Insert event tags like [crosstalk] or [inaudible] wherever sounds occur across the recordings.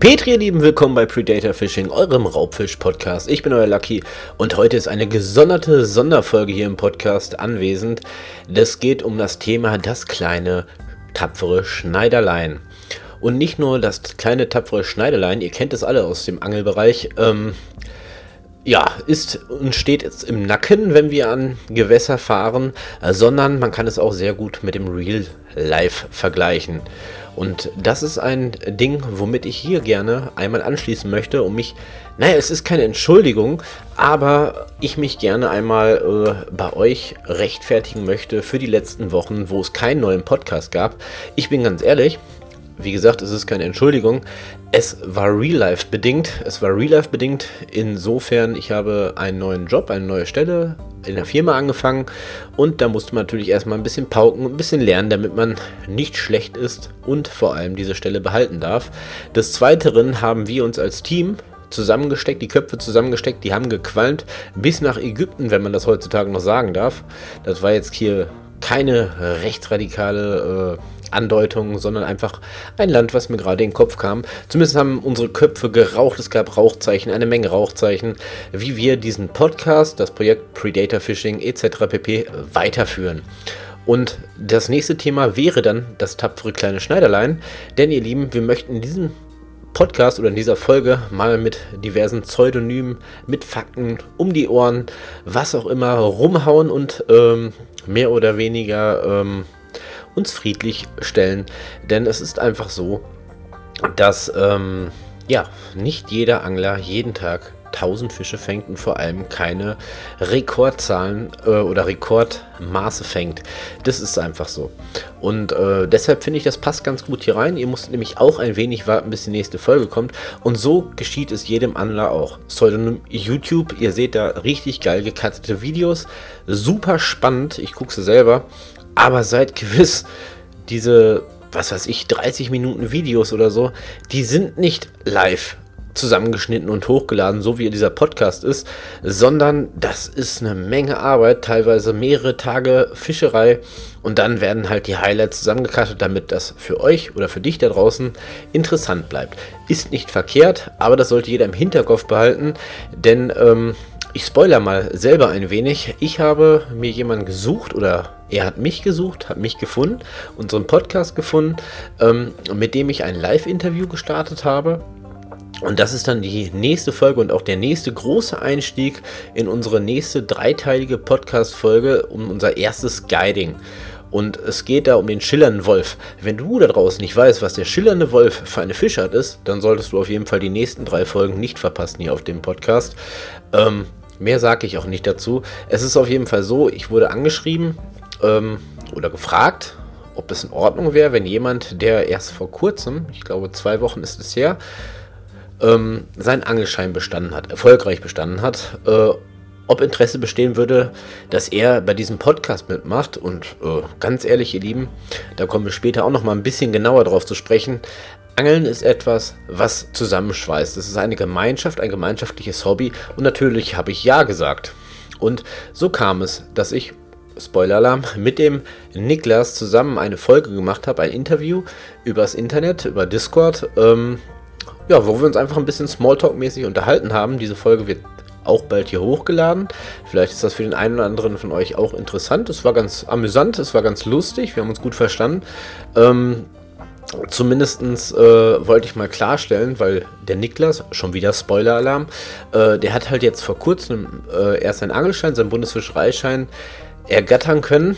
Petri, ihr Lieben, willkommen bei Predator Fishing, eurem Raubfisch-Podcast. Ich bin euer Lucky und heute ist eine gesonderte Sonderfolge hier im Podcast anwesend. Das geht um das Thema das kleine, tapfere Schneiderlein. Und nicht nur das kleine, tapfere Schneiderlein, ihr kennt es alle aus dem Angelbereich, ähm, ja, ist und steht jetzt im Nacken, wenn wir an Gewässer fahren, sondern man kann es auch sehr gut mit dem Real Life vergleichen. Und das ist ein Ding, womit ich hier gerne einmal anschließen möchte, um mich, naja, es ist keine Entschuldigung, aber ich mich gerne einmal äh, bei euch rechtfertigen möchte für die letzten Wochen, wo es keinen neuen Podcast gab. Ich bin ganz ehrlich, wie gesagt, es ist keine Entschuldigung. Es war Real-Life bedingt. Es war Real-Life bedingt. Insofern, ich habe einen neuen Job, eine neue Stelle in der Firma angefangen und da musste man natürlich erstmal ein bisschen pauken und ein bisschen lernen, damit man nicht schlecht ist und vor allem diese Stelle behalten darf. Des Weiteren haben wir uns als Team zusammengesteckt, die Köpfe zusammengesteckt, die haben gequalmt bis nach Ägypten, wenn man das heutzutage noch sagen darf. Das war jetzt hier keine rechtsradikale äh, Andeutungen, sondern einfach ein Land, was mir gerade in den Kopf kam. Zumindest haben unsere Köpfe geraucht, es gab Rauchzeichen, eine Menge Rauchzeichen, wie wir diesen Podcast, das Projekt Predator Fishing etc. pp. weiterführen. Und das nächste Thema wäre dann das tapfere kleine Schneiderlein, denn ihr Lieben, wir möchten in diesem Podcast oder in dieser Folge mal mit diversen Pseudonymen, mit Fakten um die Ohren, was auch immer, rumhauen und ähm, mehr oder weniger ähm, uns friedlich stellen. Denn es ist einfach so, dass ähm, ja, nicht jeder Angler jeden Tag 1000 Fische fängt und vor allem keine Rekordzahlen äh, oder Rekordmaße fängt. Das ist einfach so. Und äh, deshalb finde ich, das passt ganz gut hier rein. Ihr müsst nämlich auch ein wenig warten, bis die nächste Folge kommt. Und so geschieht es jedem Angler auch. Pseudonym YouTube, ihr seht da richtig geil gekattete Videos. Super spannend. Ich gucke sie selber. Aber seid gewiss, diese, was weiß ich, 30 Minuten Videos oder so, die sind nicht live zusammengeschnitten und hochgeladen, so wie dieser Podcast ist, sondern das ist eine Menge Arbeit, teilweise mehrere Tage Fischerei und dann werden halt die Highlights zusammengekattet, damit das für euch oder für dich da draußen interessant bleibt. Ist nicht verkehrt, aber das sollte jeder im Hinterkopf behalten, denn ähm, ich spoiler mal selber ein wenig. Ich habe mir jemanden gesucht oder er hat mich gesucht, hat mich gefunden, unseren Podcast gefunden, ähm, mit dem ich ein Live-Interview gestartet habe. Und das ist dann die nächste Folge und auch der nächste große Einstieg in unsere nächste dreiteilige Podcast-Folge um unser erstes Guiding. Und es geht da um den schillernden Wolf. Wenn du da draußen nicht weißt, was der schillernde Wolf für eine Fischart ist, dann solltest du auf jeden Fall die nächsten drei Folgen nicht verpassen hier auf dem Podcast. Ähm, Mehr sage ich auch nicht dazu. Es ist auf jeden Fall so, ich wurde angeschrieben ähm, oder gefragt, ob es in Ordnung wäre, wenn jemand, der erst vor kurzem, ich glaube zwei Wochen ist es her, ähm, seinen Angelschein bestanden hat, erfolgreich bestanden hat, äh, ob Interesse bestehen würde, dass er bei diesem Podcast mitmacht. Und äh, ganz ehrlich, ihr Lieben, da kommen wir später auch noch mal ein bisschen genauer drauf zu sprechen. Angeln ist etwas, was zusammenschweißt. Es ist eine Gemeinschaft, ein gemeinschaftliches Hobby und natürlich habe ich Ja gesagt. Und so kam es, dass ich, Spoiler-Alarm, mit dem Niklas zusammen eine Folge gemacht habe, ein Interview übers Internet, über Discord, ähm, ja, wo wir uns einfach ein bisschen Smalltalk-mäßig unterhalten haben. Diese Folge wird auch bald hier hochgeladen. Vielleicht ist das für den einen oder anderen von euch auch interessant. Es war ganz amüsant, es war ganz lustig, wir haben uns gut verstanden. Ähm, Zumindest äh, wollte ich mal klarstellen, weil der Niklas, schon wieder Spoiler-Alarm, äh, der hat halt jetzt vor kurzem äh, erst seinen Angelschein, seinen Bundesfischereischein ergattern können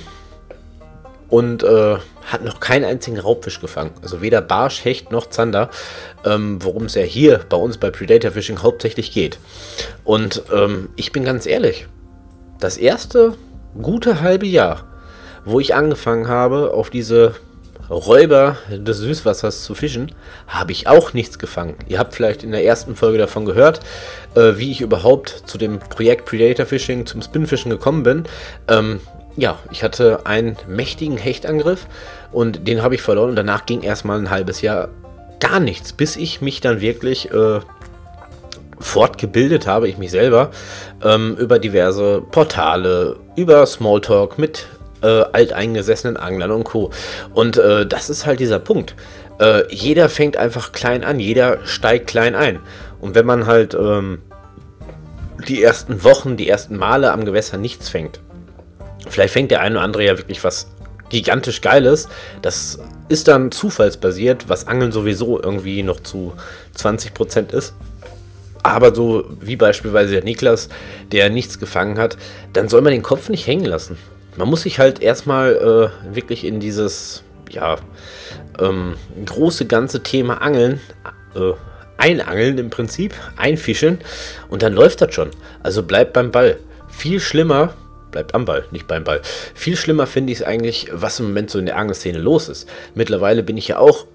und äh, hat noch keinen einzigen Raubfisch gefangen. Also weder Barsch, Hecht noch Zander, ähm, worum es ja hier bei uns bei Predator Fishing hauptsächlich geht. Und ähm, ich bin ganz ehrlich, das erste gute halbe Jahr, wo ich angefangen habe, auf diese Räuber des Süßwassers zu fischen, habe ich auch nichts gefangen. Ihr habt vielleicht in der ersten Folge davon gehört, äh, wie ich überhaupt zu dem Projekt Predator Fishing, zum Spinfischen gekommen bin. Ähm, ja, ich hatte einen mächtigen Hechtangriff und den habe ich verloren und danach ging erstmal ein halbes Jahr gar nichts, bis ich mich dann wirklich äh, fortgebildet habe, ich mich selber, ähm, über diverse Portale, über Smalltalk mit äh, alteingesessenen Anglern und Co. Und äh, das ist halt dieser Punkt. Äh, jeder fängt einfach klein an, jeder steigt klein ein. Und wenn man halt ähm, die ersten Wochen, die ersten Male am Gewässer nichts fängt, vielleicht fängt der eine oder andere ja wirklich was gigantisch Geiles. Das ist dann zufallsbasiert, was Angeln sowieso irgendwie noch zu 20% ist. Aber so wie beispielsweise der Niklas, der nichts gefangen hat, dann soll man den Kopf nicht hängen lassen. Man muss sich halt erstmal äh, wirklich in dieses, ja, ähm, große ganze Thema Angeln äh, einangeln im Prinzip, einfischen und dann läuft das schon. Also bleibt beim Ball. Viel schlimmer, bleibt am Ball, nicht beim Ball. Viel schlimmer finde ich es eigentlich, was im Moment so in der Angelszene los ist. Mittlerweile bin ich ja auch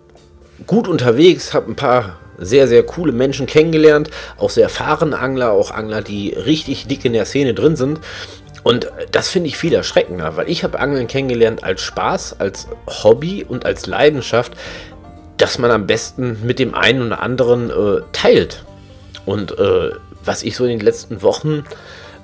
gut unterwegs, habe ein paar sehr, sehr coole Menschen kennengelernt, auch sehr erfahrene Angler, auch Angler, die richtig dick in der Szene drin sind. Und das finde ich viel erschreckender, weil ich habe Angeln kennengelernt als Spaß, als Hobby und als Leidenschaft, dass man am besten mit dem einen oder anderen äh, teilt. Und äh, was ich so in den letzten Wochen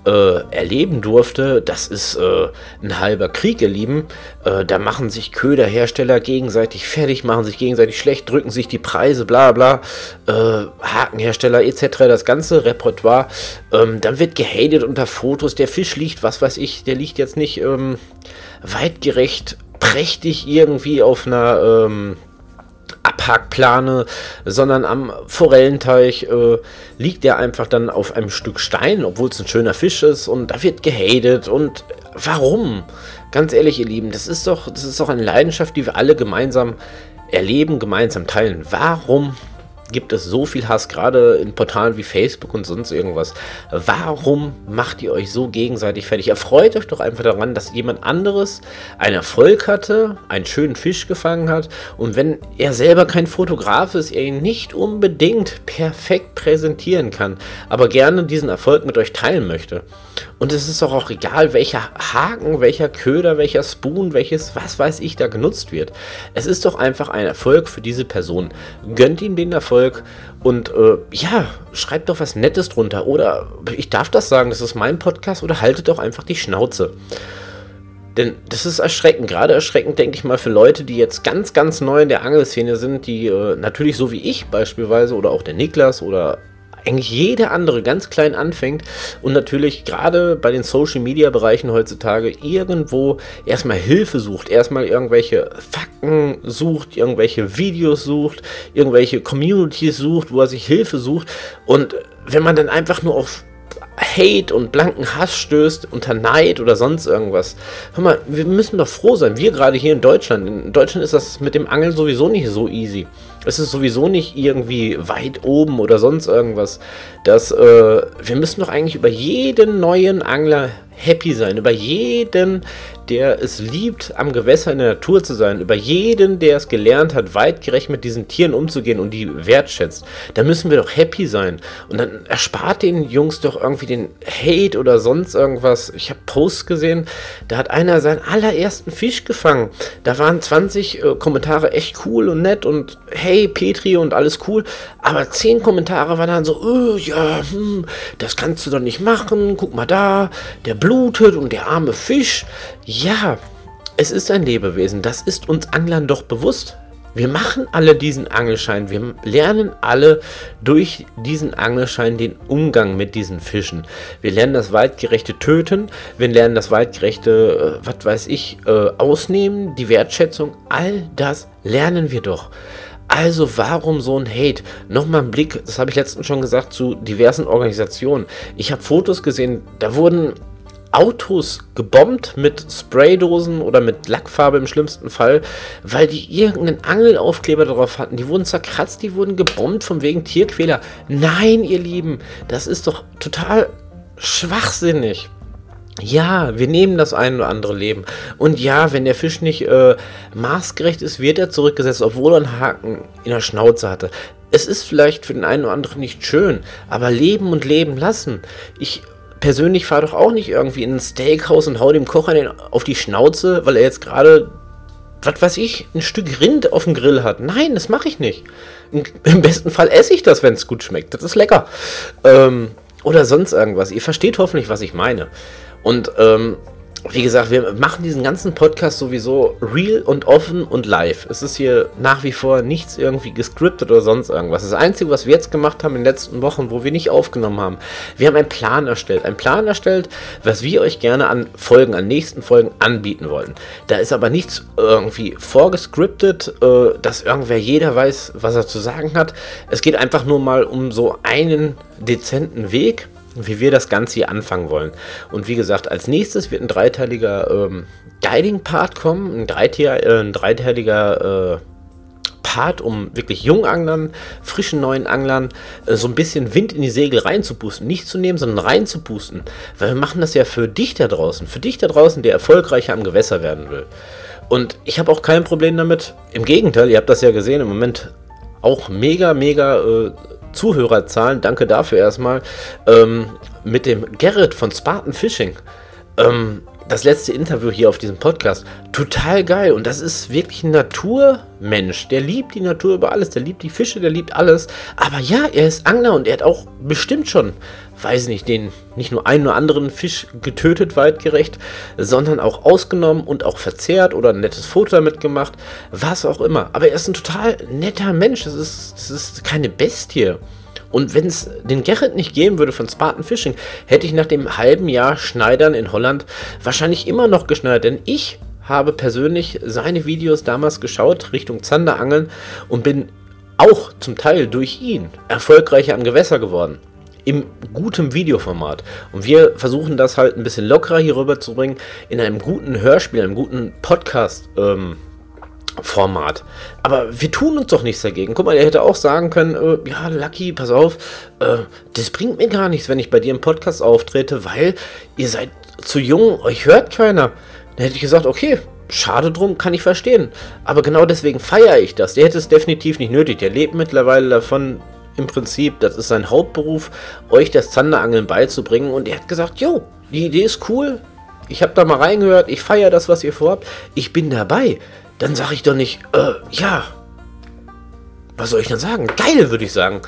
äh, erleben durfte, das ist äh, ein halber Krieg, ihr Lieben. Äh, da machen sich Köderhersteller gegenseitig fertig, machen sich gegenseitig schlecht, drücken sich die Preise, bla bla, äh, Hakenhersteller etc., das ganze Repertoire. Ähm, dann wird gehatet unter Fotos, der Fisch liegt, was weiß ich, der liegt jetzt nicht ähm, weitgerecht prächtig irgendwie auf einer... Ähm, Abhackplane, sondern am Forellenteich äh, liegt er einfach dann auf einem Stück Stein, obwohl es ein schöner Fisch ist und da wird gehatet und warum? Ganz ehrlich, ihr Lieben, das ist doch, das ist doch eine Leidenschaft, die wir alle gemeinsam erleben, gemeinsam teilen. Warum gibt es so viel Hass, gerade in Portalen wie Facebook und sonst irgendwas. Warum macht ihr euch so gegenseitig fertig? Erfreut euch doch einfach daran, dass jemand anderes einen Erfolg hatte, einen schönen Fisch gefangen hat und wenn er selber kein Fotograf ist, er ihn nicht unbedingt perfekt präsentieren kann, aber gerne diesen Erfolg mit euch teilen möchte. Und es ist doch auch egal, welcher Haken, welcher Köder, welcher Spoon, welches, was weiß ich, da genutzt wird. Es ist doch einfach ein Erfolg für diese Person. Gönnt ihm den Erfolg und äh, ja, schreibt doch was Nettes drunter. Oder ich darf das sagen, das ist mein Podcast oder haltet doch einfach die Schnauze. Denn das ist erschreckend, gerade erschreckend, denke ich mal, für Leute, die jetzt ganz, ganz neu in der Angelszene sind, die äh, natürlich so wie ich beispielsweise oder auch der Niklas oder eigentlich jeder andere ganz klein anfängt und natürlich gerade bei den Social Media Bereichen heutzutage irgendwo erstmal Hilfe sucht, erstmal irgendwelche Fakten sucht, irgendwelche Videos sucht, irgendwelche Communities sucht, wo er sich Hilfe sucht und wenn man dann einfach nur auf Hate und blanken Hass stößt, unter Neid oder sonst irgendwas. Hör mal, wir müssen doch froh sein. Wir gerade hier in Deutschland. In Deutschland ist das mit dem Angeln sowieso nicht so easy. Es ist sowieso nicht irgendwie weit oben oder sonst irgendwas. Das, äh, wir müssen doch eigentlich über jeden neuen Angler happy sein, über jeden, der es liebt, am Gewässer in der Natur zu sein, über jeden, der es gelernt hat, weitgerecht mit diesen Tieren umzugehen und die wertschätzt. Da müssen wir doch happy sein. Und dann erspart den Jungs doch irgendwie den Hate oder sonst irgendwas. Ich habe Posts gesehen, da hat einer seinen allerersten Fisch gefangen. Da waren 20 äh, Kommentare echt cool und nett und hey Petri und alles cool. Aber 10 Kommentare waren dann so, oh, ja, hm, das kannst du doch nicht machen. Guck mal da, der blutet und der arme Fisch. Ja, es ist ein Lebewesen, das ist uns Anglern doch bewusst. Wir machen alle diesen Angelschein, wir lernen alle durch diesen Angelschein den Umgang mit diesen Fischen. Wir lernen das weitgerechte Töten, wir lernen das weitgerechte, äh, was weiß ich, äh, Ausnehmen, die Wertschätzung, all das lernen wir doch. Also warum so ein Hate? Nochmal ein Blick, das habe ich letztens schon gesagt, zu diversen Organisationen. Ich habe Fotos gesehen, da wurden Autos gebombt mit Spraydosen oder mit Lackfarbe im schlimmsten Fall, weil die irgendeinen Angelaufkleber drauf hatten. Die wurden zerkratzt, die wurden gebombt von wegen Tierquäler. Nein, ihr Lieben, das ist doch total schwachsinnig. Ja, wir nehmen das ein oder andere Leben. Und ja, wenn der Fisch nicht äh, maßgerecht ist, wird er zurückgesetzt, obwohl er einen Haken in der Schnauze hatte. Es ist vielleicht für den einen oder anderen nicht schön, aber leben und leben lassen. Ich persönlich fahre doch auch nicht irgendwie in ein Steakhouse und hau dem Kocher auf die Schnauze, weil er jetzt gerade, was weiß ich, ein Stück Rind auf dem Grill hat. Nein, das mache ich nicht. Im besten Fall esse ich das, wenn es gut schmeckt. Das ist lecker. Ähm, oder sonst irgendwas. Ihr versteht hoffentlich, was ich meine. Und ähm, wie gesagt, wir machen diesen ganzen Podcast sowieso real und offen und live. Es ist hier nach wie vor nichts irgendwie gescriptet oder sonst irgendwas. Das Einzige, was wir jetzt gemacht haben in den letzten Wochen, wo wir nicht aufgenommen haben, wir haben einen Plan erstellt. Einen Plan erstellt, was wir euch gerne an Folgen, an nächsten Folgen anbieten wollen. Da ist aber nichts irgendwie vorgescriptet, äh, dass irgendwer jeder weiß, was er zu sagen hat. Es geht einfach nur mal um so einen dezenten Weg wie wir das Ganze hier anfangen wollen. Und wie gesagt, als nächstes wird ein dreiteiliger ähm, Guiding-Part kommen, ein, dreiteiliger, äh, ein dreiteiliger äh, Part, um wirklich Junganglern, frischen neuen Anglern äh, so ein bisschen Wind in die Segel reinzupusten. Nicht zu nehmen, sondern reinzupusten. Weil wir machen das ja für dich da draußen. Für dich da draußen, der erfolgreicher am Gewässer werden will. Und ich habe auch kein Problem damit. Im Gegenteil, ihr habt das ja gesehen, im Moment auch mega, mega äh, Zuhörerzahlen, danke dafür erstmal, ähm, mit dem Gerrit von Spartan Fishing. Ähm, das letzte Interview hier auf diesem Podcast. Total geil. Und das ist wirklich ein Naturmensch. Der liebt die Natur über alles. Der liebt die Fische, der liebt alles. Aber ja, er ist Angler und er hat auch bestimmt schon, weiß nicht, den nicht nur einen oder anderen Fisch getötet, weitgerecht, sondern auch ausgenommen und auch verzehrt oder ein nettes Foto damit gemacht. Was auch immer. Aber er ist ein total netter Mensch. Das ist, das ist keine Bestie. Und wenn es den Gerrit nicht geben würde von Spartan Fishing, hätte ich nach dem halben Jahr Schneidern in Holland wahrscheinlich immer noch geschneidert. Denn ich habe persönlich seine Videos damals geschaut Richtung Zanderangeln und bin auch zum Teil durch ihn erfolgreicher am Gewässer geworden. Im guten Videoformat. Und wir versuchen das halt ein bisschen lockerer hier rüber zu bringen, in einem guten Hörspiel, einem guten Podcast. Ähm, Format. Aber wir tun uns doch nichts dagegen. Guck mal, er hätte auch sagen können, äh, ja, Lucky, pass auf, äh, das bringt mir gar nichts, wenn ich bei dir im Podcast auftrete, weil ihr seid zu jung, euch hört keiner. Dann hätte ich gesagt, okay, schade drum, kann ich verstehen. Aber genau deswegen feiere ich das. Der hätte es definitiv nicht nötig. Der lebt mittlerweile davon, im Prinzip, das ist sein Hauptberuf, euch das Zanderangeln beizubringen. Und er hat gesagt, jo, die Idee ist cool. Ich habe da mal reingehört, ich feiere das, was ihr vorhabt. Ich bin dabei dann sage ich doch nicht, äh, ja. Was soll ich dann sagen? Geil, würde ich sagen.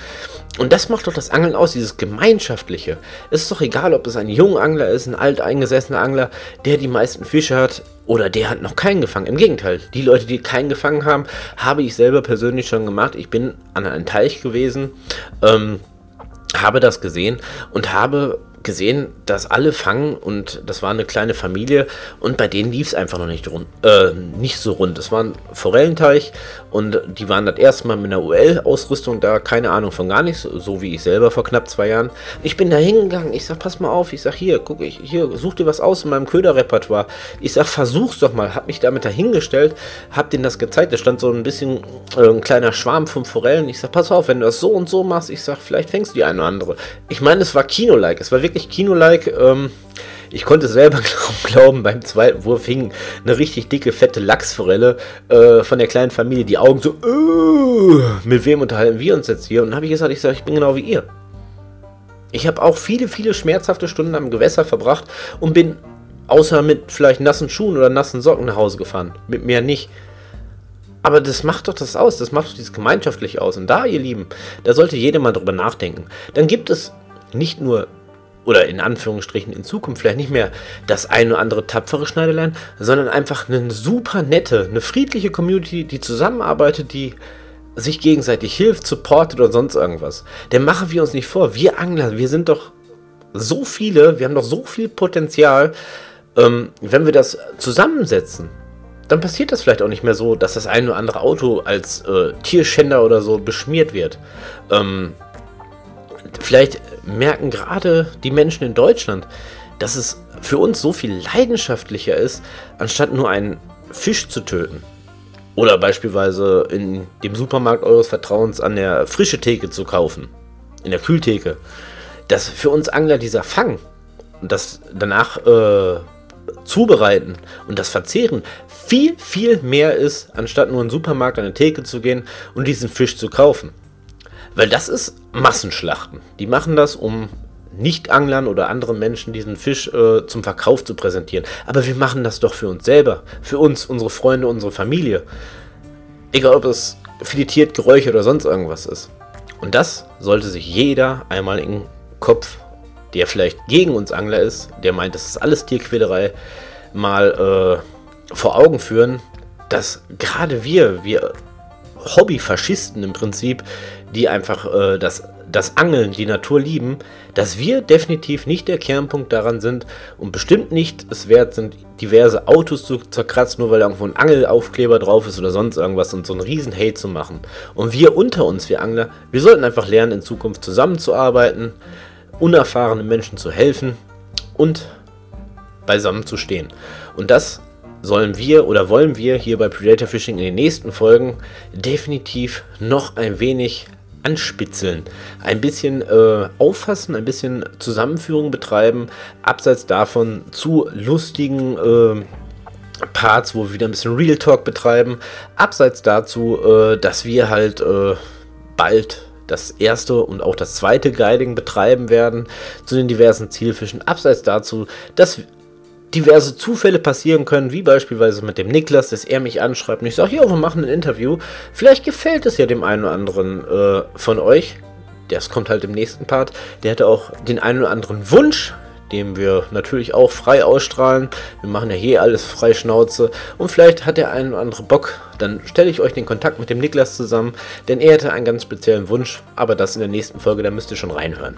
Und das macht doch das Angeln aus, dieses Gemeinschaftliche. Es ist doch egal, ob es ein junger Angler ist, ein alteingesessener Angler, der die meisten Fische hat oder der hat noch keinen gefangen. Im Gegenteil, die Leute, die keinen gefangen haben, habe ich selber persönlich schon gemacht. Ich bin an einem Teich gewesen, ähm, habe das gesehen und habe gesehen, dass alle fangen und das war eine kleine Familie und bei denen lief es einfach noch nicht, rund, äh, nicht so rund. Es war ein Forellenteich und die waren das erste Mal mit einer UL-Ausrüstung da, keine Ahnung von gar nichts, so wie ich selber vor knapp zwei Jahren. Ich bin da hingegangen, ich sag, pass mal auf, ich sag, hier, guck ich, hier, such dir was aus in meinem Köderrepertoire. Ich sag, versuch's doch mal, hab mich damit dahingestellt, hab denen das gezeigt, da stand so ein bisschen äh, ein kleiner Schwarm von Forellen. Ich sag, pass auf, wenn du das so und so machst, ich sag, vielleicht fängst du die eine oder andere. Ich meine, es war Kino-like, es war wirklich wirklich Kino-like. Ähm, ich konnte selber [laughs] glauben, beim zweiten Wurf hing eine richtig dicke, fette Lachsforelle äh, von der kleinen Familie. Die Augen so, uh, mit wem unterhalten wir uns jetzt hier? Und dann habe ich gesagt, ich sage, ich bin genau wie ihr. Ich habe auch viele, viele schmerzhafte Stunden am Gewässer verbracht und bin außer mit vielleicht nassen Schuhen oder nassen Socken nach Hause gefahren. Mit mir nicht. Aber das macht doch das aus, das macht doch dieses gemeinschaftlich aus. Und da, ihr Lieben, da sollte jeder mal drüber nachdenken. Dann gibt es nicht nur oder in Anführungsstrichen in Zukunft vielleicht nicht mehr das ein oder andere tapfere Schneiderlein, sondern einfach eine super nette, eine friedliche Community, die zusammenarbeitet, die sich gegenseitig hilft, supportet oder sonst irgendwas. Denn machen wir uns nicht vor, wir Angler, wir sind doch so viele, wir haben doch so viel Potenzial, ähm, wenn wir das zusammensetzen. Dann passiert das vielleicht auch nicht mehr so, dass das ein oder andere Auto als äh, Tierschänder oder so beschmiert wird. Ähm, vielleicht merken gerade die Menschen in Deutschland, dass es für uns so viel leidenschaftlicher ist, anstatt nur einen Fisch zu töten. Oder beispielsweise in dem Supermarkt eures Vertrauens an der frische Theke zu kaufen. In der Kühltheke. Dass für uns Angler dieser Fang und das danach äh, Zubereiten und das Verzehren viel, viel mehr ist, anstatt nur in den Supermarkt an der Theke zu gehen und diesen Fisch zu kaufen. Weil das ist Massenschlachten. Die machen das, um Nicht-Anglern oder anderen Menschen diesen Fisch äh, zum Verkauf zu präsentieren. Aber wir machen das doch für uns selber. Für uns, unsere Freunde, unsere Familie. Egal, ob es filetiert, geräuchert oder sonst irgendwas ist. Und das sollte sich jeder einmal im Kopf, der vielleicht gegen uns Angler ist, der meint, das ist alles Tierquälerei, mal äh, vor Augen führen, dass gerade wir, wir Hobbyfaschisten im Prinzip, die einfach äh, das, das Angeln, die Natur lieben, dass wir definitiv nicht der Kernpunkt daran sind und bestimmt nicht es wert sind, diverse Autos zu zerkratzen, nur weil irgendwo ein Angelaufkleber drauf ist oder sonst irgendwas und so einen riesen Hate zu machen. Und wir unter uns, wir Angler, wir sollten einfach lernen, in Zukunft zusammenzuarbeiten, unerfahrenen Menschen zu helfen und beisammen zu stehen. Und das sollen wir oder wollen wir hier bei Predator Fishing in den nächsten Folgen definitiv noch ein wenig anspitzeln, ein bisschen äh, auffassen, ein bisschen Zusammenführung betreiben, abseits davon zu lustigen äh, Parts, wo wir wieder ein bisschen Real Talk betreiben, abseits dazu, äh, dass wir halt äh, bald das erste und auch das zweite Guiding betreiben werden zu den diversen Zielfischen. Abseits dazu, dass diverse Zufälle passieren können, wie beispielsweise mit dem Niklas, dass er mich anschreibt und ich sage, ja, wir machen ein Interview. Vielleicht gefällt es ja dem einen oder anderen äh, von euch. Das kommt halt im nächsten Part. Der hatte auch den einen oder anderen Wunsch, dem wir natürlich auch frei ausstrahlen. Wir machen ja hier alles frei Schnauze. Und vielleicht hat der ein oder andere Bock. Dann stelle ich euch den Kontakt mit dem Niklas zusammen, denn er hatte einen ganz speziellen Wunsch. Aber das in der nächsten Folge, da müsst ihr schon reinhören.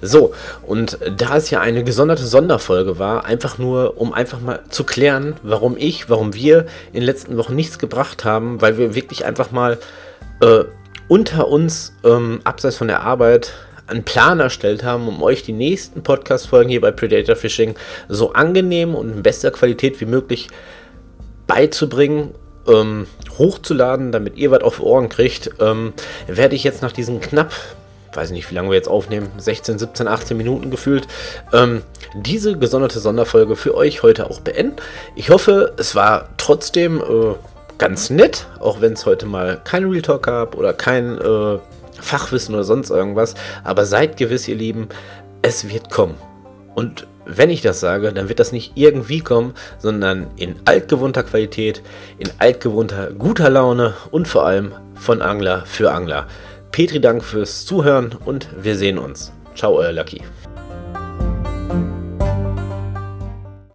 So, und da es ja eine gesonderte Sonderfolge war, einfach nur, um einfach mal zu klären, warum ich, warum wir in den letzten Wochen nichts gebracht haben, weil wir wirklich einfach mal äh, unter uns, ähm, abseits von der Arbeit, einen Plan erstellt haben, um euch die nächsten Podcast-Folgen hier bei Predator Fishing so angenehm und in bester Qualität wie möglich beizubringen, ähm, hochzuladen, damit ihr was auf Ohren kriegt, ähm, werde ich jetzt nach diesen knapp, weiß nicht, wie lange wir jetzt aufnehmen, 16, 17, 18 Minuten gefühlt, ähm, diese gesonderte Sonderfolge für euch heute auch beenden. Ich hoffe, es war trotzdem äh, ganz nett, auch wenn es heute mal kein Real Talk gab oder kein äh, Fachwissen oder sonst irgendwas. Aber seid gewiss, ihr Lieben, es wird kommen. Und wenn ich das sage, dann wird das nicht irgendwie kommen, sondern in altgewohnter Qualität, in altgewohnter guter Laune und vor allem von Angler für Angler. Petri, Dank fürs Zuhören und wir sehen uns. Ciao, euer Lucky.